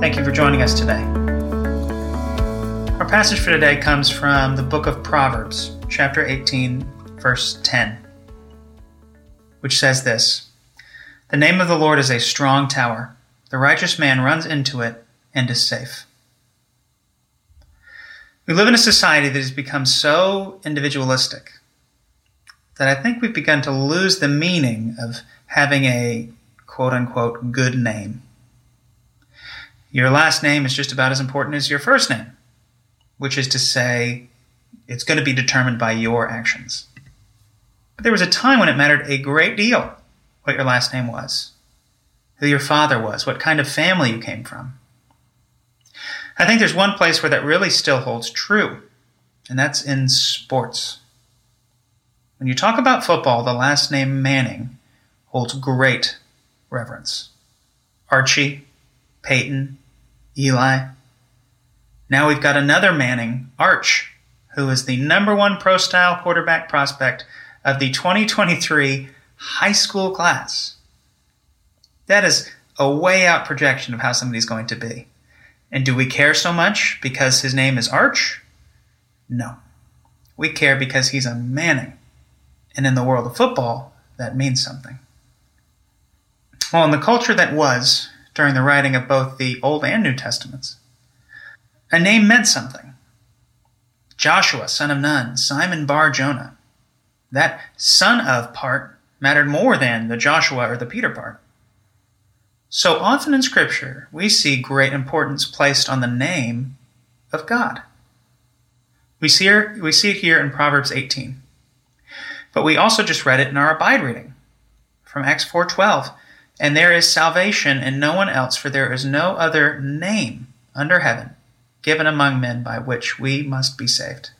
Thank you for joining us today. Our passage for today comes from the book of Proverbs, chapter 18, verse 10, which says this The name of the Lord is a strong tower. The righteous man runs into it and is safe. We live in a society that has become so individualistic that I think we've begun to lose the meaning of having a quote unquote good name. Your last name is just about as important as your first name, which is to say, it's going to be determined by your actions. But there was a time when it mattered a great deal what your last name was, who your father was, what kind of family you came from. I think there's one place where that really still holds true, and that's in sports. When you talk about football, the last name Manning holds great reverence. Archie, Peyton, Eli. Now we've got another Manning, Arch, who is the number one pro style quarterback prospect of the 2023 high school class. That is a way out projection of how somebody's going to be. And do we care so much because his name is Arch? No. We care because he's a Manning. And in the world of football, that means something. Well, in the culture that was during the writing of both the Old and New Testaments, a name meant something. Joshua, son of Nun, Simon Bar Jonah. That son of part mattered more than the Joshua or the Peter part. So often in Scripture, we see great importance placed on the name of God. We see, we see it here in Proverbs 18. But we also just read it in our abide reading from Acts 4:12. And there is salvation in no one else, for there is no other name under heaven given among men by which we must be saved.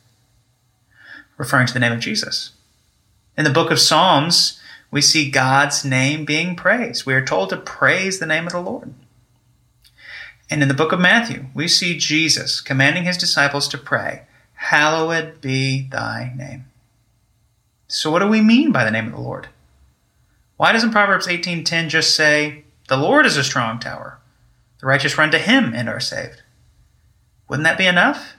Referring to the name of Jesus. In the book of Psalms, we see God's name being praised. We are told to praise the name of the Lord. And in the book of Matthew, we see Jesus commanding his disciples to pray, Hallowed be thy name. So what do we mean by the name of the Lord? Why doesn't Proverbs 18:10 just say, "The Lord is a strong tower. The righteous run to him and are saved"? Wouldn't that be enough?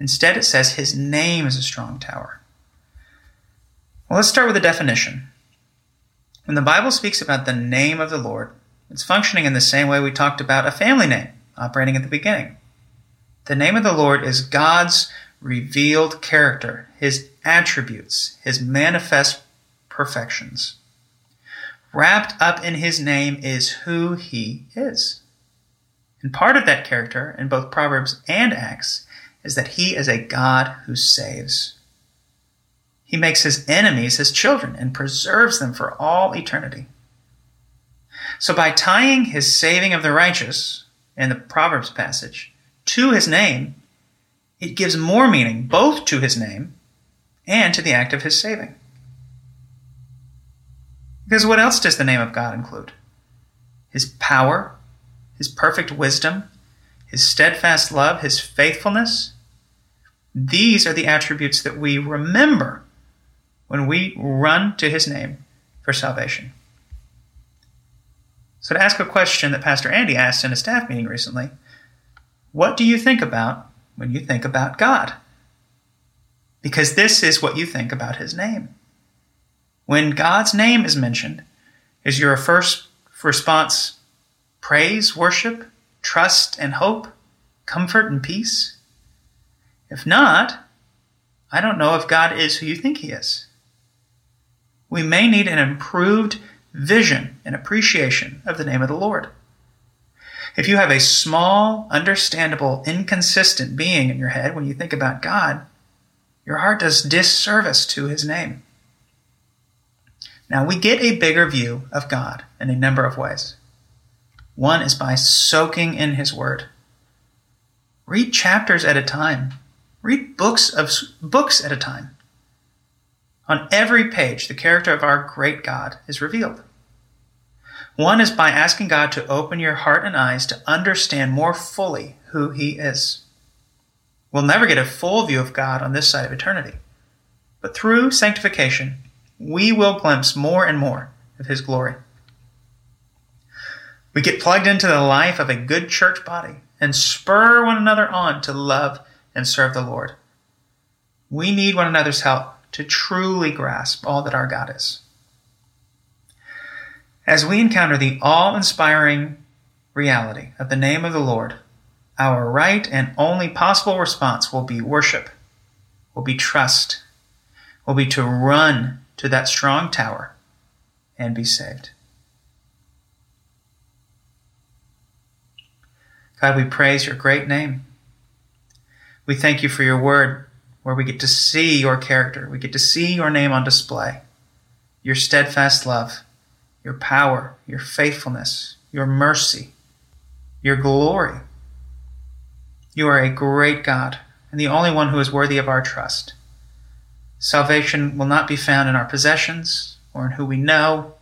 Instead it says his name is a strong tower. Well, let's start with a definition. When the Bible speaks about the name of the Lord, it's functioning in the same way we talked about a family name operating at the beginning. The name of the Lord is God's revealed character, his attributes, his manifest perfections. Wrapped up in his name is who he is. And part of that character in both Proverbs and Acts is that he is a God who saves. He makes his enemies his children and preserves them for all eternity. So by tying his saving of the righteous in the Proverbs passage to his name, it gives more meaning both to his name and to the act of his saving. Because what else does the name of God include? His power, his perfect wisdom, his steadfast love, his faithfulness. These are the attributes that we remember when we run to his name for salvation. So, to ask a question that Pastor Andy asked in a staff meeting recently, what do you think about when you think about God? Because this is what you think about his name. When God's name is mentioned, is your first response praise, worship, trust and hope, comfort and peace? If not, I don't know if God is who you think he is. We may need an improved vision and appreciation of the name of the Lord. If you have a small, understandable, inconsistent being in your head when you think about God, your heart does disservice to his name. Now, we get a bigger view of God in a number of ways. One is by soaking in his word. Read chapters at a time. Read books of books at a time. On every page, the character of our great God is revealed. One is by asking God to open your heart and eyes to understand more fully who He is. We'll never get a full view of God on this side of eternity, but through sanctification, we will glimpse more and more of His glory. We get plugged into the life of a good church body and spur one another on to love and serve the Lord. We need one another's help to truly grasp all that our God is. As we encounter the awe inspiring reality of the name of the Lord, our right and only possible response will be worship, will be trust, will be to run to that strong tower and be saved. God, we praise your great name. We thank you for your word, where we get to see your character. We get to see your name on display, your steadfast love, your power, your faithfulness, your mercy, your glory. You are a great God and the only one who is worthy of our trust. Salvation will not be found in our possessions or in who we know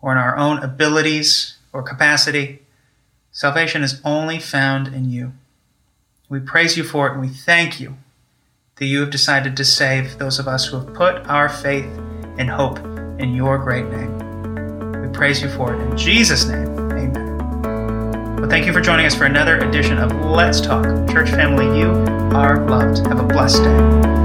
or in our own abilities or capacity. Salvation is only found in you. We praise you for it and we thank you that you have decided to save those of us who have put our faith and hope in your great name. We praise you for it in Jesus' name. Amen. Well, thank you for joining us for another edition of Let's Talk. Church family, you are loved. Have a blessed day.